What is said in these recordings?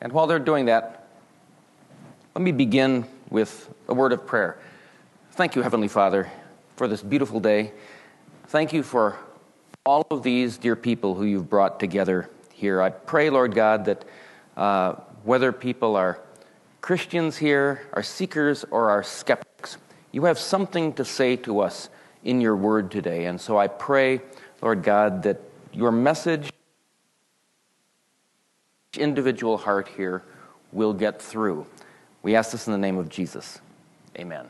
And while they're doing that, let me begin with a word of prayer. Thank you, Heavenly Father, for this beautiful day. Thank you for all of these dear people who you've brought together here. I pray, Lord God, that uh, whether people are Christians here, are seekers, or are skeptics, you have something to say to us in your word today. And so I pray, Lord God, that your message, individual heart here, will get through. We ask this in the name of Jesus. Amen.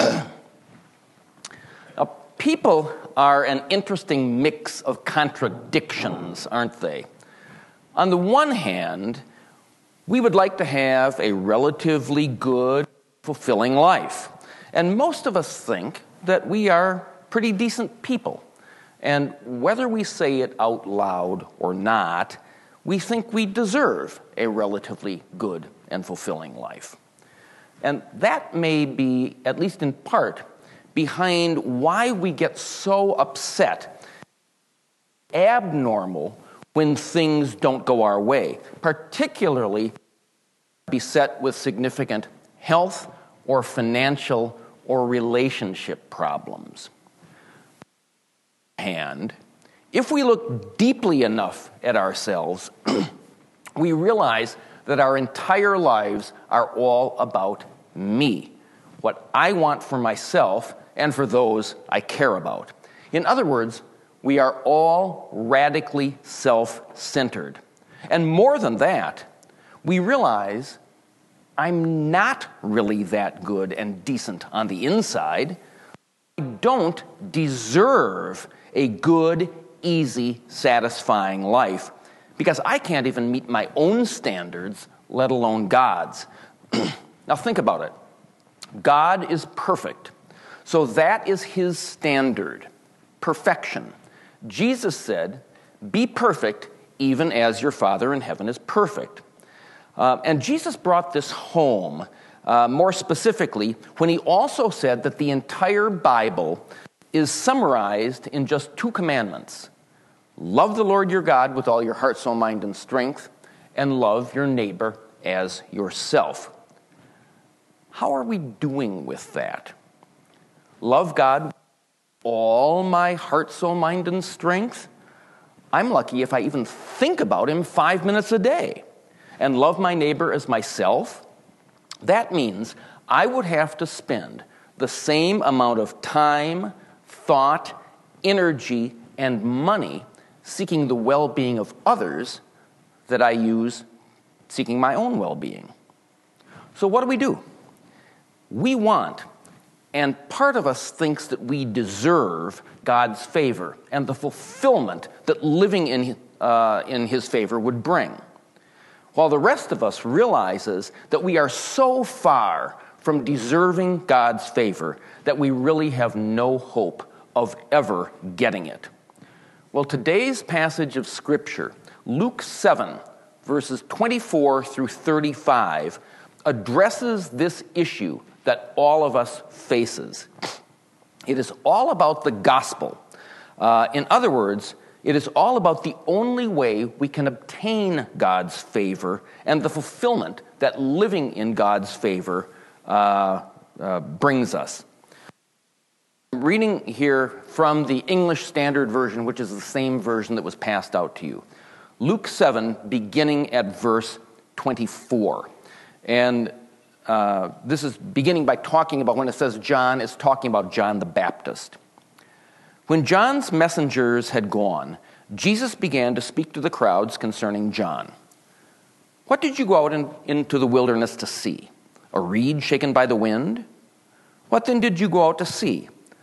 now, people are an interesting mix of contradictions, aren't they? On the one hand, we would like to have a relatively good, fulfilling life. And most of us think that we are pretty decent people. And whether we say it out loud or not, we think we deserve a relatively good and fulfilling life. And that may be, at least in part, behind why we get so upset, abnormal, when things don't go our way, particularly beset with significant health or financial or relationship problems. And if we look deeply enough at ourselves, we realize that our entire lives are all about me, what I want for myself and for those I care about. In other words, we are all radically self centered. And more than that, we realize I'm not really that good and decent on the inside. I don't deserve a good, easy, satisfying life because I can't even meet my own standards, let alone God's. now, think about it God is perfect, so that is his standard perfection. Jesus said, Be perfect, even as your Father in heaven is perfect. Uh, and Jesus brought this home uh, more specifically when he also said that the entire Bible is summarized in just two commandments love the Lord your God with all your heart, soul, mind, and strength, and love your neighbor as yourself. How are we doing with that? Love God all my heart, soul, mind, and strength? I'm lucky if I even think about Him five minutes a day and love my neighbor as myself, that means I would have to spend the same amount of time, thought, energy, and money seeking the well being of others that I use seeking my own well being. So, what do we do? We want, and part of us thinks that we deserve God's favor and the fulfillment that living in, uh, in His favor would bring while the rest of us realizes that we are so far from deserving God's favor that we really have no hope of ever getting it. Well, today's passage of Scripture, Luke 7, verses 24 through 35, addresses this issue that all of us faces. It is all about the gospel. Uh, in other words, it is all about the only way we can obtain God's favor and the fulfillment that living in God's favor uh, uh, brings us. Reading here from the English Standard Version, which is the same version that was passed out to you. Luke 7, beginning at verse 24. And uh, this is beginning by talking about when it says John, it's talking about John the Baptist. When John's messengers had gone, Jesus began to speak to the crowds concerning John. What did you go out in, into the wilderness to see? A reed shaken by the wind? What then did you go out to see?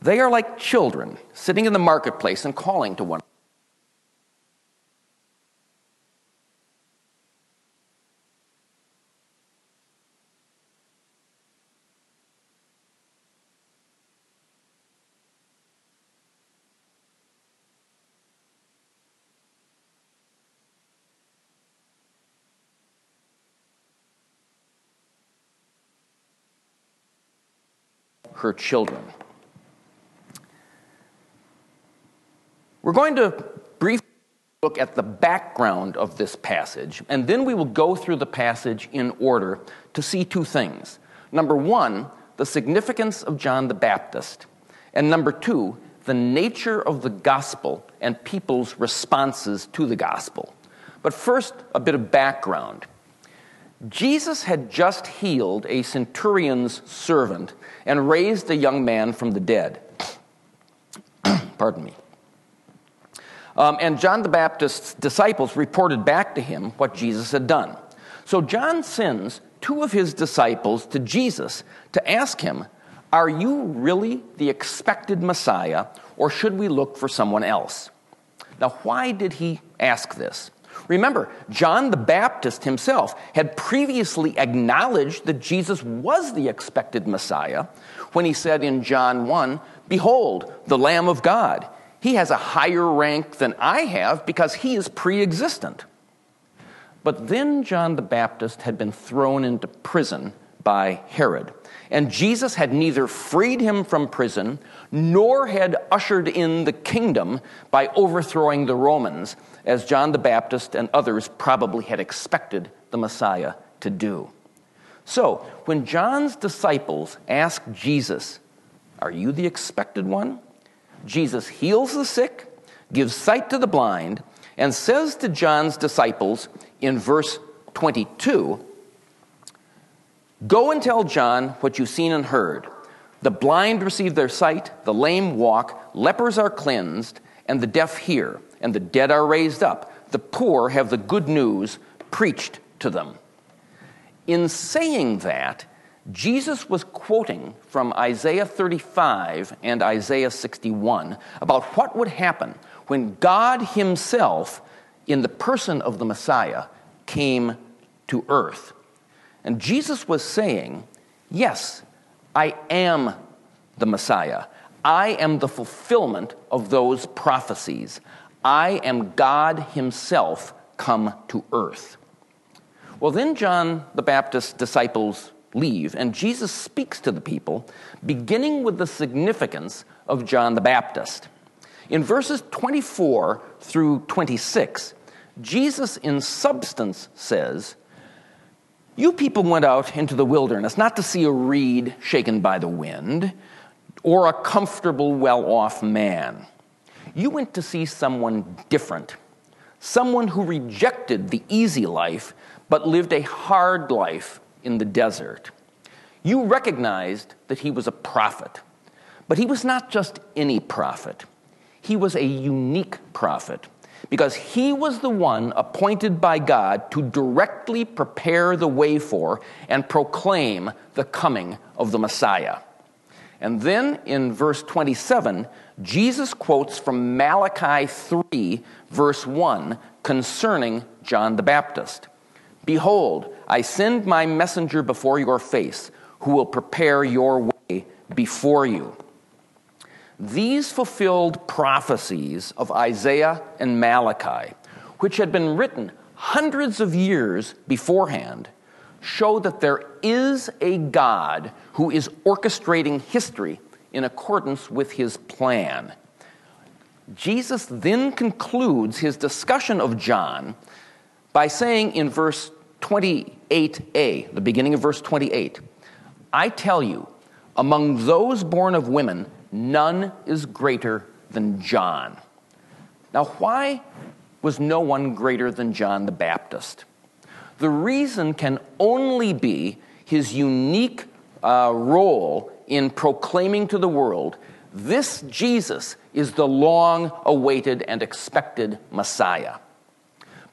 They are like children sitting in the marketplace and calling to one her children. We're going to briefly look at the background of this passage, and then we will go through the passage in order to see two things. Number one, the significance of John the Baptist, and number two, the nature of the gospel and people's responses to the gospel. But first, a bit of background. Jesus had just healed a centurion's servant and raised a young man from the dead. Pardon me. Um, and John the Baptist's disciples reported back to him what Jesus had done. So John sends two of his disciples to Jesus to ask him, Are you really the expected Messiah, or should we look for someone else? Now, why did he ask this? Remember, John the Baptist himself had previously acknowledged that Jesus was the expected Messiah when he said in John 1, Behold, the Lamb of God. He has a higher rank than I have because he is pre existent. But then John the Baptist had been thrown into prison by Herod. And Jesus had neither freed him from prison nor had ushered in the kingdom by overthrowing the Romans, as John the Baptist and others probably had expected the Messiah to do. So, when John's disciples asked Jesus, Are you the expected one? Jesus heals the sick, gives sight to the blind, and says to John's disciples in verse 22 Go and tell John what you've seen and heard. The blind receive their sight, the lame walk, lepers are cleansed, and the deaf hear, and the dead are raised up. The poor have the good news preached to them. In saying that, Jesus was quoting from Isaiah 35 and Isaiah 61 about what would happen when God Himself, in the person of the Messiah, came to earth. And Jesus was saying, Yes, I am the Messiah. I am the fulfillment of those prophecies. I am God Himself come to earth. Well, then John the Baptist's disciples leave, and Jesus speaks to the people, beginning with the significance of John the Baptist. In verses 24 through 26, Jesus, in substance, says, You people went out into the wilderness not to see a reed shaken by the wind or a comfortable, well off man. You went to see someone different, someone who rejected the easy life but lived a hard life in the desert. You recognized that he was a prophet, but he was not just any prophet. He was a unique prophet because he was the one appointed by God to directly prepare the way for and proclaim the coming of the Messiah. And then in verse 27, Jesus quotes from Malachi 3, verse 1, concerning John the Baptist. Behold, I send my messenger before your face, who will prepare your way before you. These fulfilled prophecies of Isaiah and Malachi, which had been written hundreds of years beforehand, show that there is a God who is orchestrating history in accordance with his plan. Jesus then concludes his discussion of John by saying in verse 28a, the beginning of verse 28, I tell you, among those born of women, none is greater than John. Now, why was no one greater than John the Baptist? The reason can only be his unique uh, role in proclaiming to the world this Jesus is the long awaited and expected Messiah.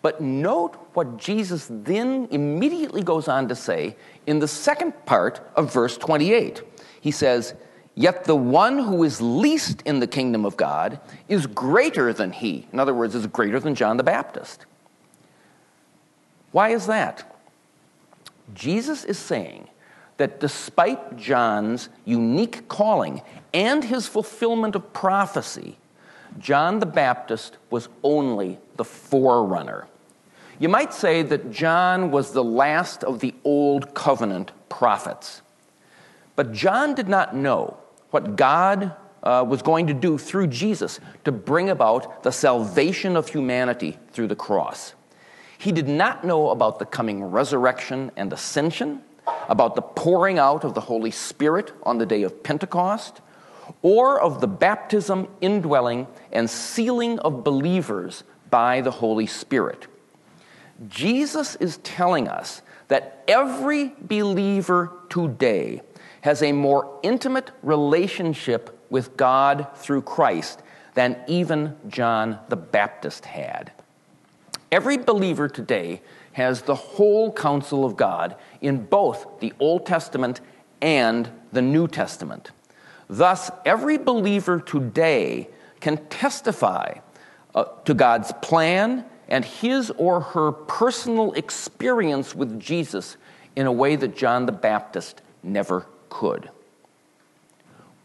But note what Jesus then immediately goes on to say in the second part of verse 28. He says, Yet the one who is least in the kingdom of God is greater than he. In other words, is greater than John the Baptist. Why is that? Jesus is saying that despite John's unique calling and his fulfillment of prophecy, John the Baptist was only the forerunner. You might say that John was the last of the Old Covenant prophets. But John did not know what God uh, was going to do through Jesus to bring about the salvation of humanity through the cross. He did not know about the coming resurrection and ascension about the pouring out of the Holy Spirit on the day of Pentecost, or of the baptism, indwelling, and sealing of believers by the Holy Spirit. Jesus is telling us that every believer today has a more intimate relationship with God through Christ than even John the Baptist had. Every believer today has the whole counsel of God in both the Old Testament and the New Testament. Thus, every believer today can testify uh, to God's plan and his or her personal experience with Jesus in a way that John the Baptist never could.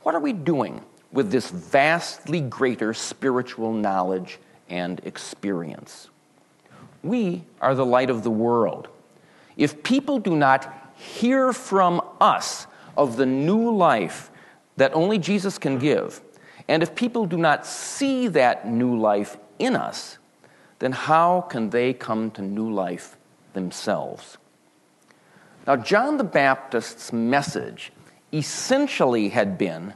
What are we doing with this vastly greater spiritual knowledge and experience? We are the light of the world. If people do not hear from us of the new life that only Jesus can give, and if people do not see that new life in us, then how can they come to new life themselves? Now, John the Baptist's message essentially had been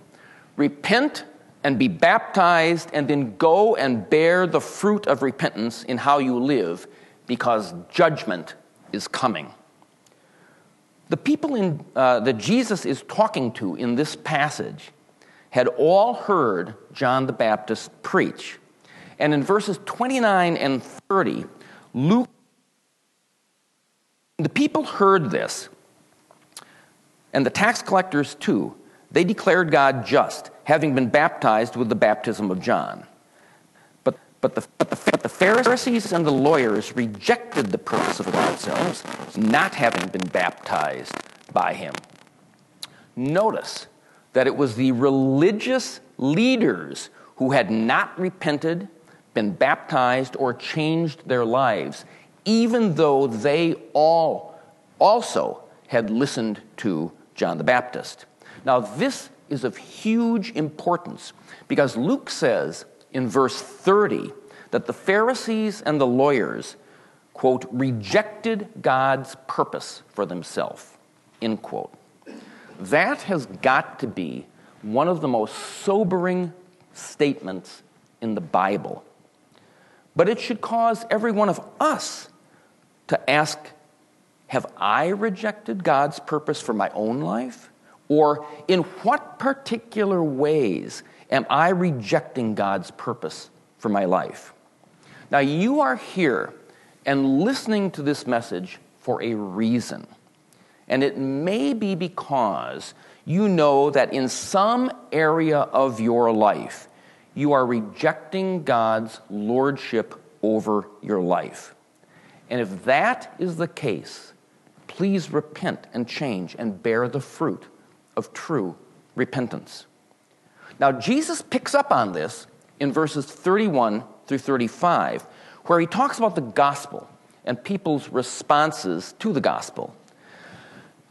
repent and be baptized, and then go and bear the fruit of repentance in how you live, because judgment is coming. The people in, uh, that Jesus is talking to in this passage had all heard John the Baptist preach. And in verses 29 and 30, Luke, the people heard this, and the tax collectors too. They declared God just, having been baptized with the baptism of John. But, but, the, but, the, but the Pharisees and the lawyers rejected the purpose of themselves, not having been baptized by him. Notice that it was the religious leaders who had not repented, been baptized, or changed their lives, even though they all also had listened to John the Baptist. Now, this is of huge importance because Luke says in verse 30 that the Pharisees and the lawyers, quote, rejected God's purpose for themselves, end quote. That has got to be one of the most sobering statements in the Bible. But it should cause every one of us to ask Have I rejected God's purpose for my own life? Or in what particular ways am I rejecting God's purpose for my life? Now, you are here and listening to this message for a reason. And it may be because you know that in some area of your life, you are rejecting God's lordship over your life. And if that is the case, please repent and change and bear the fruit of true repentance. Now, Jesus picks up on this in verses 31 through 35, where he talks about the gospel and people's responses to the gospel.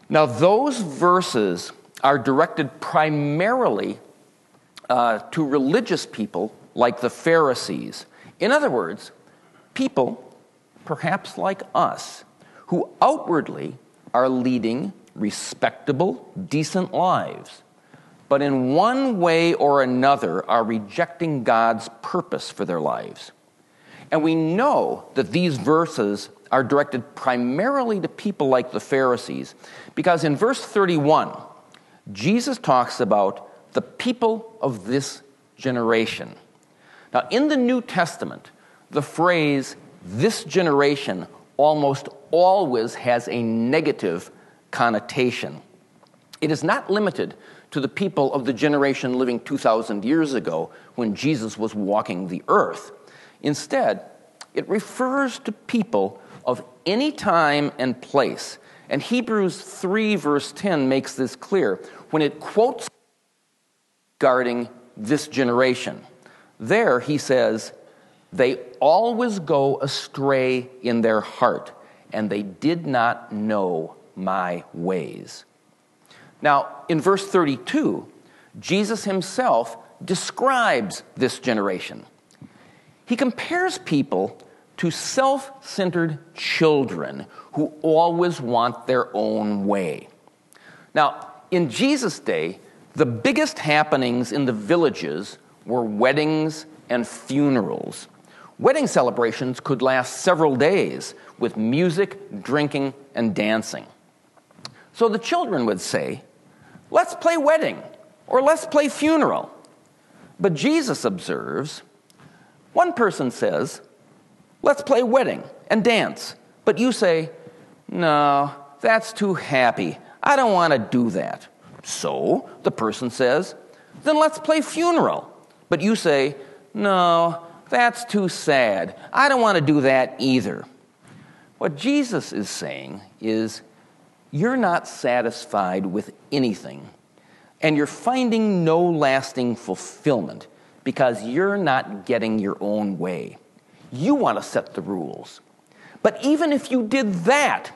Now, those verses are directed primarily uh, to religious people like the Pharisees. In other words, people, perhaps like us, who outwardly are leading respectable, decent lives, but in one way or another are rejecting God's purpose for their lives. And we know that these verses are directed primarily to people like the Pharisees, because in verse 31, Jesus talks about the people of this generation. Now, in the New Testament, the phrase this generation almost always has a negative connotation. It is not limited to the people of the generation living 2,000 years ago when Jesus was walking the earth. Instead, it refers to people of any time and place. And Hebrews 3, verse 10, makes this clear when it quotes regarding this generation. There, he says, they always go astray in their heart, and they did not know my ways. Now, in verse 32, Jesus himself describes this generation. He compares people to self centered children who always want their own way. Now, in Jesus' day, the biggest happenings in the villages were weddings and funerals. Wedding celebrations could last several days with music, drinking, and dancing. So the children would say, Let's play wedding or let's play funeral. But Jesus observes, one person says, Let's play wedding and dance. But you say, No, that's too happy. I don't want to do that. So the person says, Then let's play funeral. But you say, No, that's too sad. I don't want to do that either. What Jesus is saying is, You're not satisfied with anything, and you're finding no lasting fulfillment because you're not getting your own way. You want to set the rules. But even if you did that,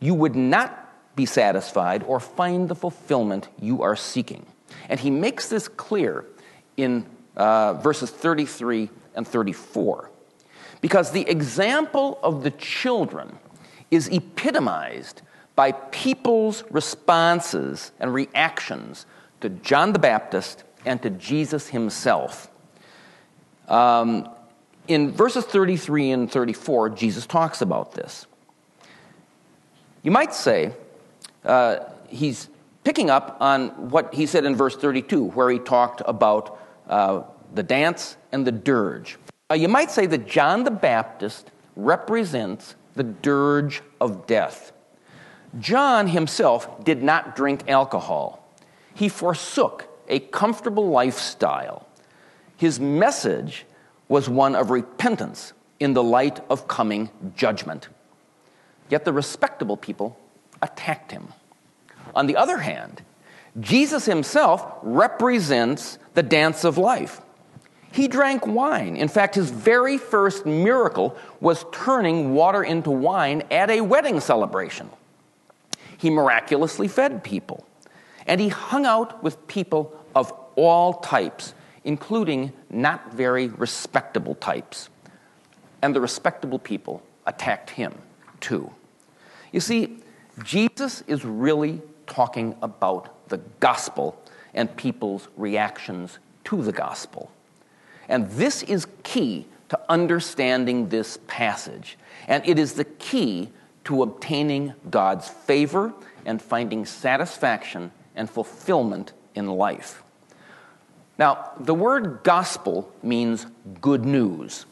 you would not be satisfied or find the fulfillment you are seeking. And he makes this clear in uh, verses 33 and 34. Because the example of the children is epitomized by people's responses and reactions to John the Baptist and to Jesus himself. Um, in verses 33 and 34, Jesus talks about this. You might say uh, he's picking up on what he said in verse 32, where he talked about uh, the dance and the dirge. Uh, you might say that John the Baptist represents the dirge of death. John himself did not drink alcohol, he forsook a comfortable lifestyle. His message was one of repentance in the light of coming judgment. Yet the respectable people attacked him. On the other hand, Jesus himself represents the dance of life. He drank wine. In fact, his very first miracle was turning water into wine at a wedding celebration. He miraculously fed people. And he hung out with people of all types, including not very respectable types. And the respectable people attacked him too. You see, Jesus is really talking about the gospel and people's reactions to the gospel. And this is key to understanding this passage. And it is the key to obtaining God's favor and finding satisfaction and fulfillment in life. Now, the word gospel means good news.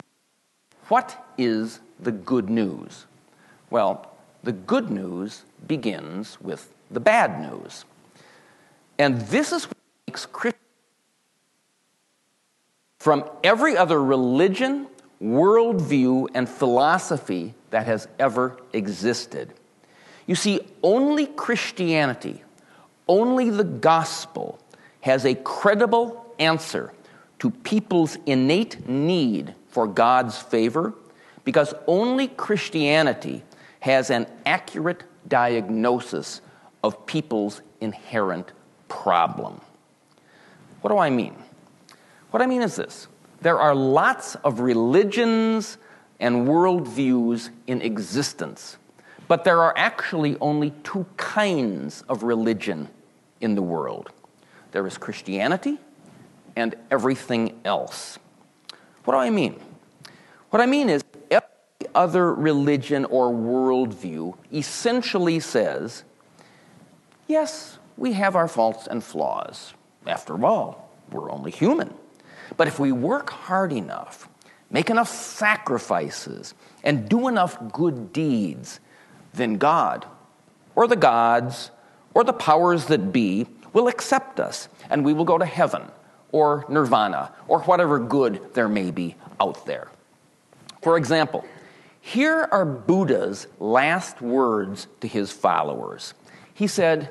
What is the good news? Well, the good news begins with the bad news. And this is what makes Christians from every other religion, worldview, and philosophy that has ever existed. You see, only Christianity, only the gospel has a credible answer to people's innate need for God's favor because only Christianity has an accurate diagnosis of people's inherent problem. What do I mean? What I mean is this there are lots of religions and worldviews in existence, but there are actually only two kinds of religion in the world there is Christianity and everything else. What do I mean? What I mean is, other religion or worldview essentially says yes, we have our faults and flaws. After all, we're only human. But if we work hard enough, make enough sacrifices, and do enough good deeds, then God, or the gods, or the powers that be will accept us, and we will go to heaven, or nirvana, or whatever good there may be out there. For example, here are Buddha's last words to his followers. He said,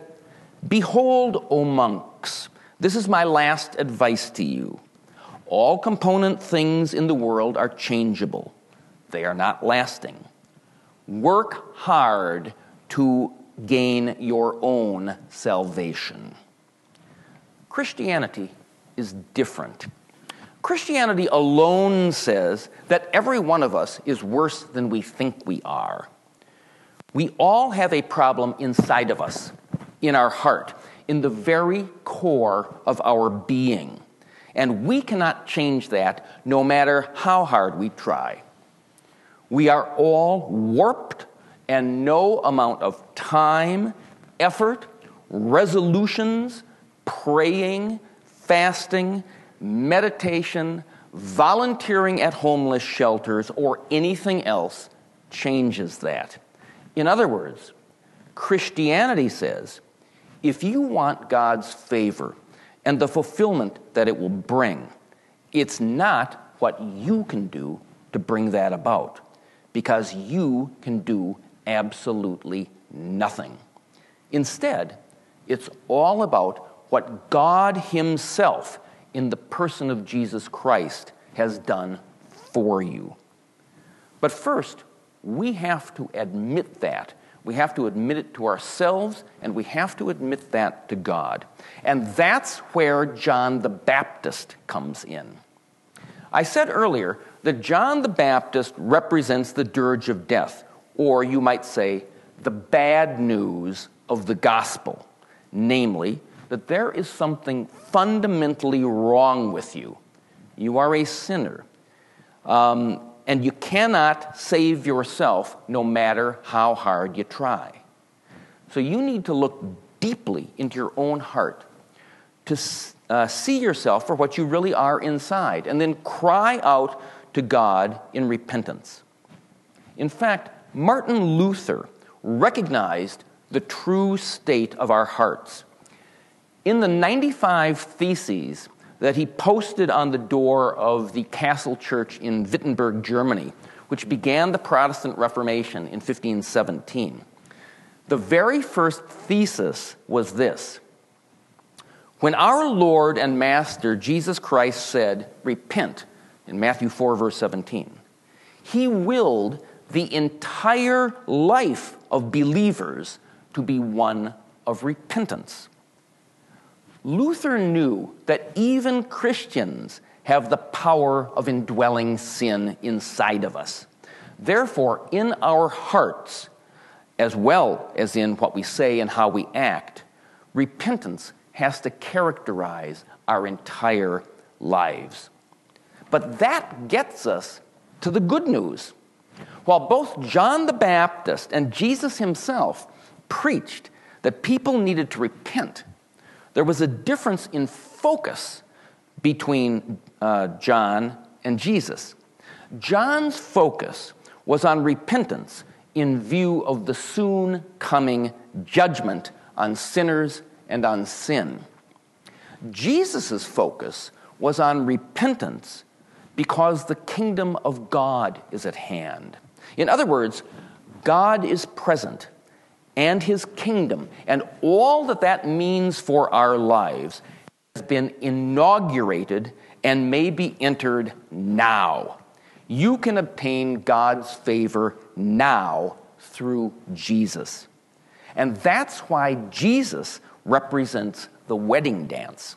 Behold, O monks, this is my last advice to you. All component things in the world are changeable, they are not lasting. Work hard to gain your own salvation. Christianity is different. Christianity alone says that every one of us is worse than we think we are. We all have a problem inside of us, in our heart, in the very core of our being. And we cannot change that no matter how hard we try. We are all warped, and no amount of time, effort, resolutions, praying, fasting, meditation, volunteering at homeless shelters, or anything else changes that. In other words, Christianity says if you want God's favor and the fulfillment that it will bring, it's not what you can do to bring that about, because you can do absolutely nothing. Instead, it's all about what God Himself in the person of Jesus Christ has done for you. But first, we have to admit that. We have to admit it to ourselves, and we have to admit that to God. And that's where John the Baptist comes in. I said earlier that John the Baptist represents the dirge of death, or you might say, the bad news of the gospel, namely, that there is something fundamentally wrong with you. You are a sinner. Um, and you cannot save yourself no matter how hard you try. So you need to look deeply into your own heart to uh, see yourself for what you really are inside and then cry out to God in repentance. In fact, Martin Luther recognized the true state of our hearts in the 95 Theses that he posted on the door of the Castle Church in Wittenberg, Germany, which began the Protestant Reformation in 1517, the very first thesis was this When our Lord and Master Jesus Christ said, Repent, in Matthew 4, verse 17, he willed the entire life of believers to be one of repentance. Luther knew that even Christians have the power of indwelling sin inside of us. Therefore, in our hearts, as well as in what we say and how we act, repentance has to characterize our entire lives. But that gets us to the good news. While both John the Baptist and Jesus himself preached that people needed to repent there was a difference in focus between uh, John and Jesus. John's focus was on repentance in view of the soon coming judgment on sinners and on sin. Jesus' focus was on repentance because the kingdom of God is at hand. In other words, God is present and his kingdom and all that that means for our lives has been inaugurated and may be entered now. You can obtain God's favor now through Jesus. And that's why Jesus represents the wedding dance.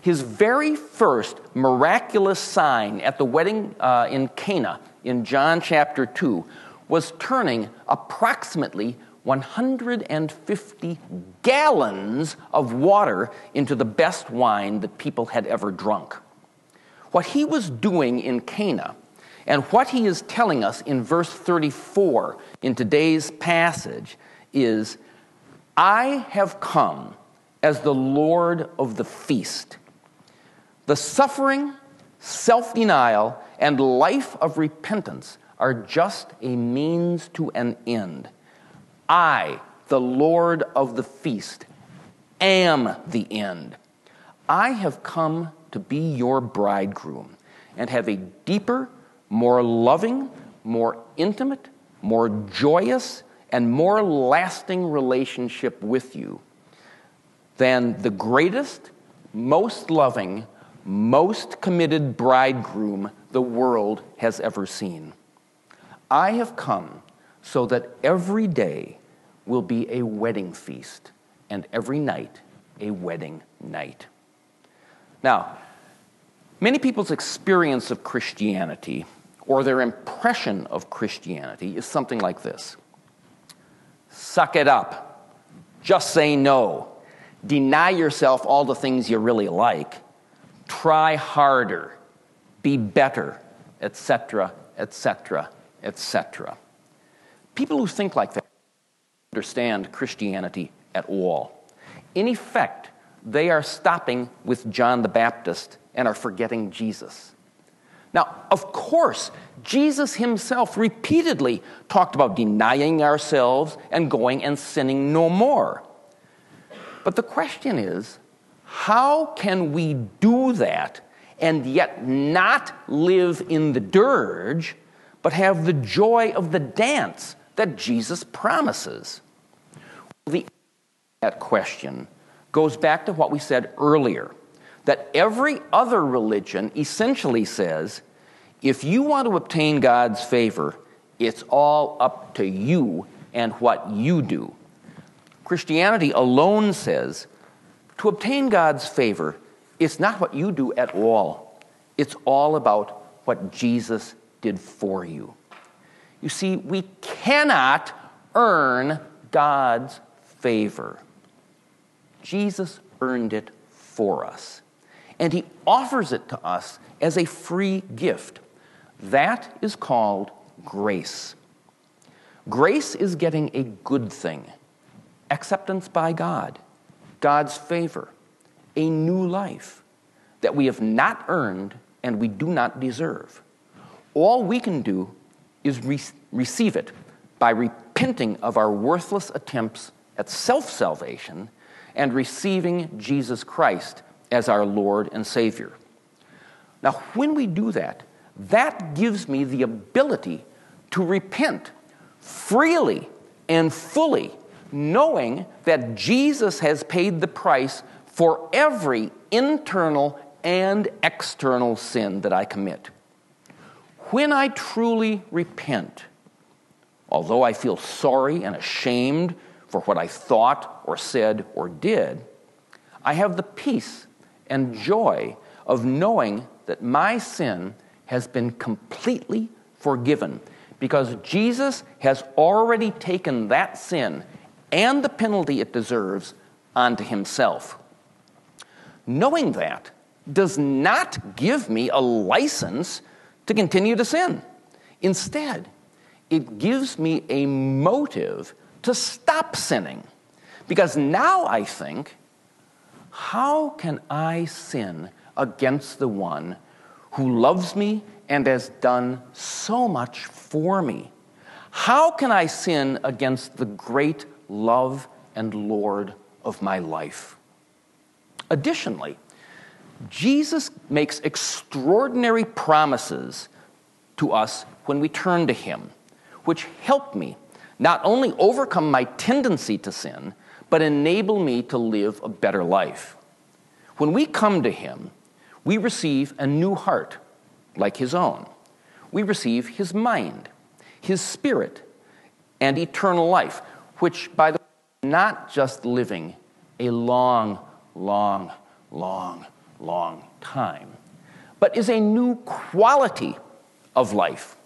His very first miraculous sign at the wedding uh, in Cana in John chapter 2 was turning approximately 150 gallons of water into the best wine that people had ever drunk. What he was doing in Cana, and what he is telling us in verse 34 in today's passage, is I have come as the Lord of the feast. The suffering, self denial, and life of repentance are just a means to an end. I, the Lord of the feast, am the end. I have come to be your bridegroom and have a deeper, more loving, more intimate, more joyous, and more lasting relationship with you than the greatest, most loving, most committed bridegroom the world has ever seen. I have come so that every day will be a wedding feast and every night a wedding night. Now, many people's experience of Christianity or their impression of Christianity is something like this Suck it up, just say no, deny yourself all the things you really like, try harder, be better, etc., etc., etc. People who think like that understand Christianity at all. In effect, they are stopping with John the Baptist and are forgetting Jesus. Now, of course, Jesus himself repeatedly talked about denying ourselves and going and sinning no more. But the question is how can we do that and yet not live in the dirge, but have the joy of the dance that Jesus promises? The that question goes back to what we said earlier that every other religion essentially says if you want to obtain God's favor, it's all up to you and what you do. Christianity alone says to obtain God's favor, it's not what you do at all, it's all about what Jesus did for you. You see, we cannot earn God's favor. Jesus earned it for us. And he offers it to us as a free gift. That is called grace. Grace is getting a good thing acceptance by God, God's favor, a new life that we have not earned and we do not deserve. All we can do is re- receive it by repenting of our worthless attempts at self salvation and receiving Jesus Christ as our Lord and Savior. Now, when we do that, that gives me the ability to repent freely and fully, knowing that Jesus has paid the price for every internal and external sin that I commit. When I truly repent, although I feel sorry and ashamed for what I thought or said or did, I have the peace and joy of knowing that my sin has been completely forgiven because Jesus has already taken that sin and the penalty it deserves onto himself. Knowing that does not give me a license to continue to sin. Instead, it gives me a motive to stop sinning. Because now I think, how can I sin against the one who loves me and has done so much for me? How can I sin against the great love and Lord of my life? Additionally, Jesus makes extraordinary promises to us when we turn to Him, which help me not only overcome my tendency to sin, but enable me to live a better life. When we come to Him, we receive a new heart, like His own. We receive His mind, His spirit, and eternal life, which, by the way, not just living a long, long, long, long time, but is a new quality of life.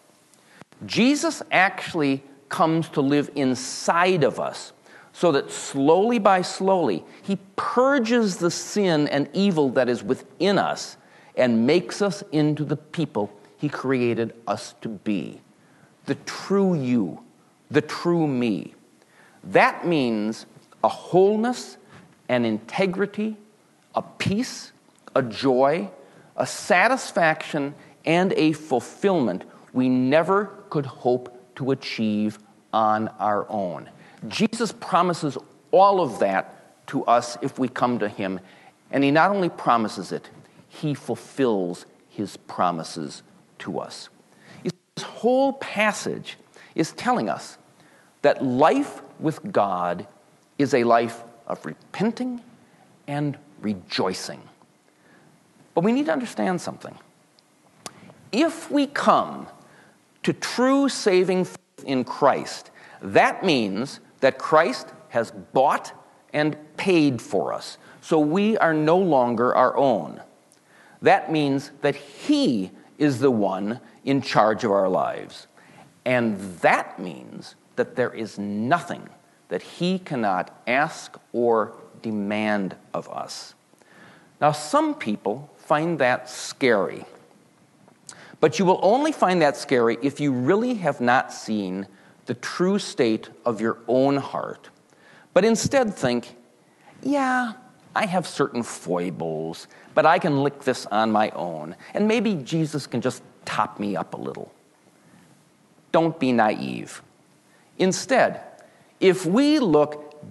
Jesus actually comes to live inside of us so that slowly by slowly he purges the sin and evil that is within us and makes us into the people he created us to be the true you, the true me. That means a wholeness an integrity, a peace, a joy, a satisfaction, and a fulfillment we never could hope to achieve on our own. Jesus promises all of that to us if we come to Him. And He not only promises it, He fulfills His promises to us. This whole passage is telling us that life with God is a life of repenting and rejoicing. But we need to understand something. If we come to true saving faith in Christ, that means that Christ has bought and paid for us. So we are no longer our own. That means that He is the one in charge of our lives. And that means that there is nothing that He cannot ask or demand of us. Now, some people find that scary. But you will only find that scary if you really have not seen the true state of your own heart, but instead think, yeah, I have certain foibles, but I can lick this on my own, and maybe Jesus can just top me up a little. Don't be naive. Instead, if we look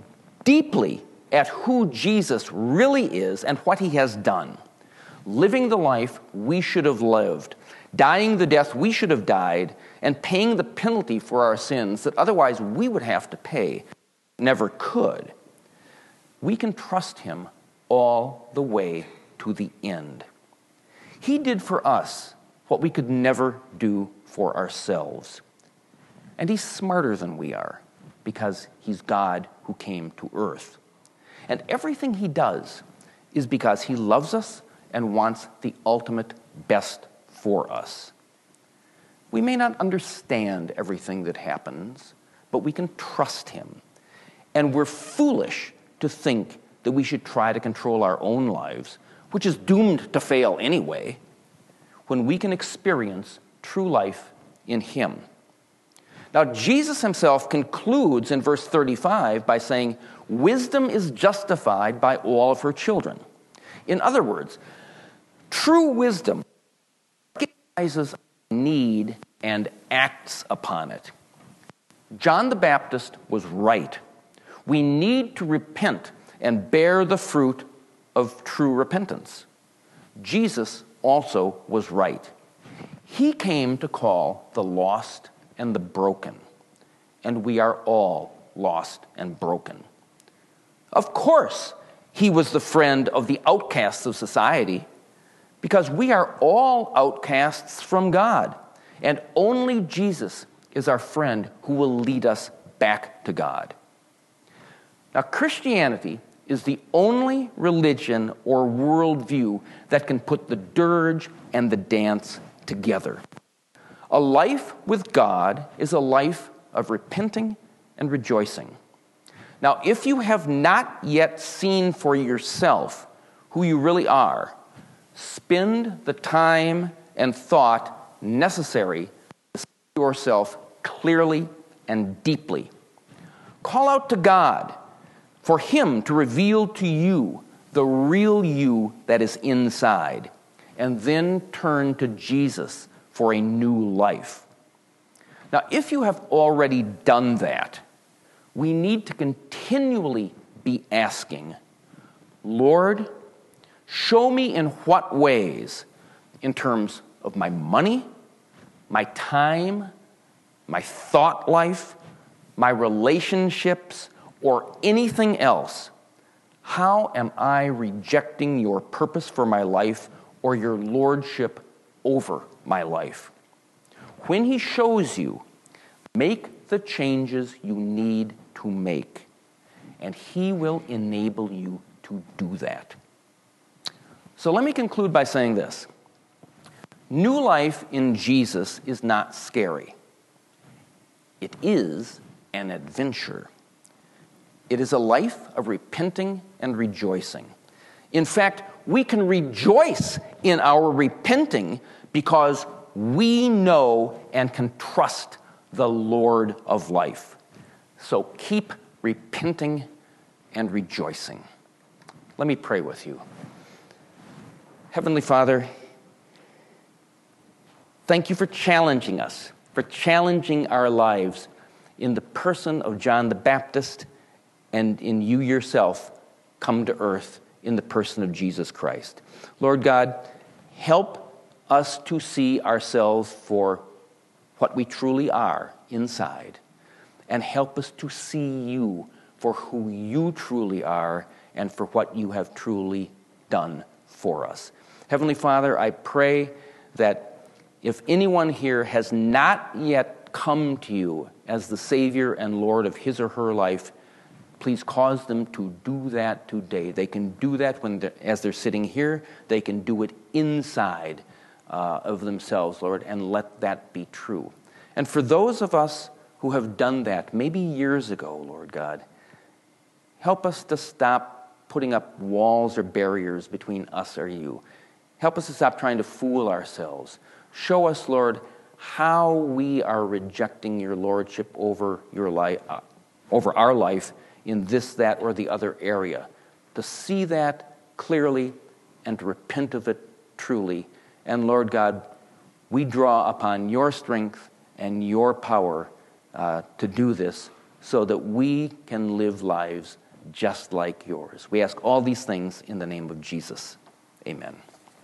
deeply at who Jesus really is and what he has done, living the life we should have lived, dying the death we should have died, and paying the penalty for our sins that otherwise we would have to pay, never could, we can trust him all the way to the end. He did for us what we could never do for ourselves. And he's smarter than we are because he's God who came to earth. And everything he does is because he loves us and wants the ultimate best for us. We may not understand everything that happens, but we can trust him. And we're foolish to think that we should try to control our own lives, which is doomed to fail anyway, when we can experience true life in him. Now, Jesus himself concludes in verse 35 by saying, Wisdom is justified by all of her children. In other words, true wisdom recognizes need and acts upon it. John the Baptist was right. We need to repent and bear the fruit of true repentance. Jesus also was right. He came to call the lost and the broken, and we are all lost and broken. Of course, he was the friend of the outcasts of society because we are all outcasts from God, and only Jesus is our friend who will lead us back to God. Now, Christianity is the only religion or worldview that can put the dirge and the dance together. A life with God is a life of repenting and rejoicing. Now, if you have not yet seen for yourself who you really are, spend the time and thought necessary to see yourself clearly and deeply. Call out to God for Him to reveal to you the real you that is inside, and then turn to Jesus for a new life. Now, if you have already done that, we need to continually be asking, Lord, show me in what ways, in terms of my money, my time, my thought life, my relationships, or anything else, how am I rejecting your purpose for my life or your lordship over my life? When He shows you, make the changes you need to make, and He will enable you to do that. So let me conclude by saying this New life in Jesus is not scary, it is an adventure. It is a life of repenting and rejoicing. In fact, we can rejoice in our repenting because we know and can trust the Lord of life. So keep repenting and rejoicing. Let me pray with you. Heavenly Father, thank you for challenging us, for challenging our lives in the person of John the Baptist and in you yourself come to earth in the person of Jesus Christ. Lord God, help us to see ourselves for what we truly are inside, and help us to see you for who you truly are and for what you have truly done for us. Heavenly Father, I pray that if anyone here has not yet come to you as the Savior and Lord of his or her life, please cause them to do that today. They can do that when they're, as they're sitting here, they can do it inside uh, of themselves, Lord, and let that be true. And for those of us who have done that, maybe years ago, Lord God, help us to stop putting up walls or barriers between us or you. Help us to stop trying to fool ourselves. Show us, Lord, how we are rejecting your lordship over your life, uh, over our life in this, that, or the other area. To see that clearly and to repent of it truly and Lord God, we draw upon your strength and your power uh, to do this so that we can live lives just like yours. We ask all these things in the name of Jesus. Amen.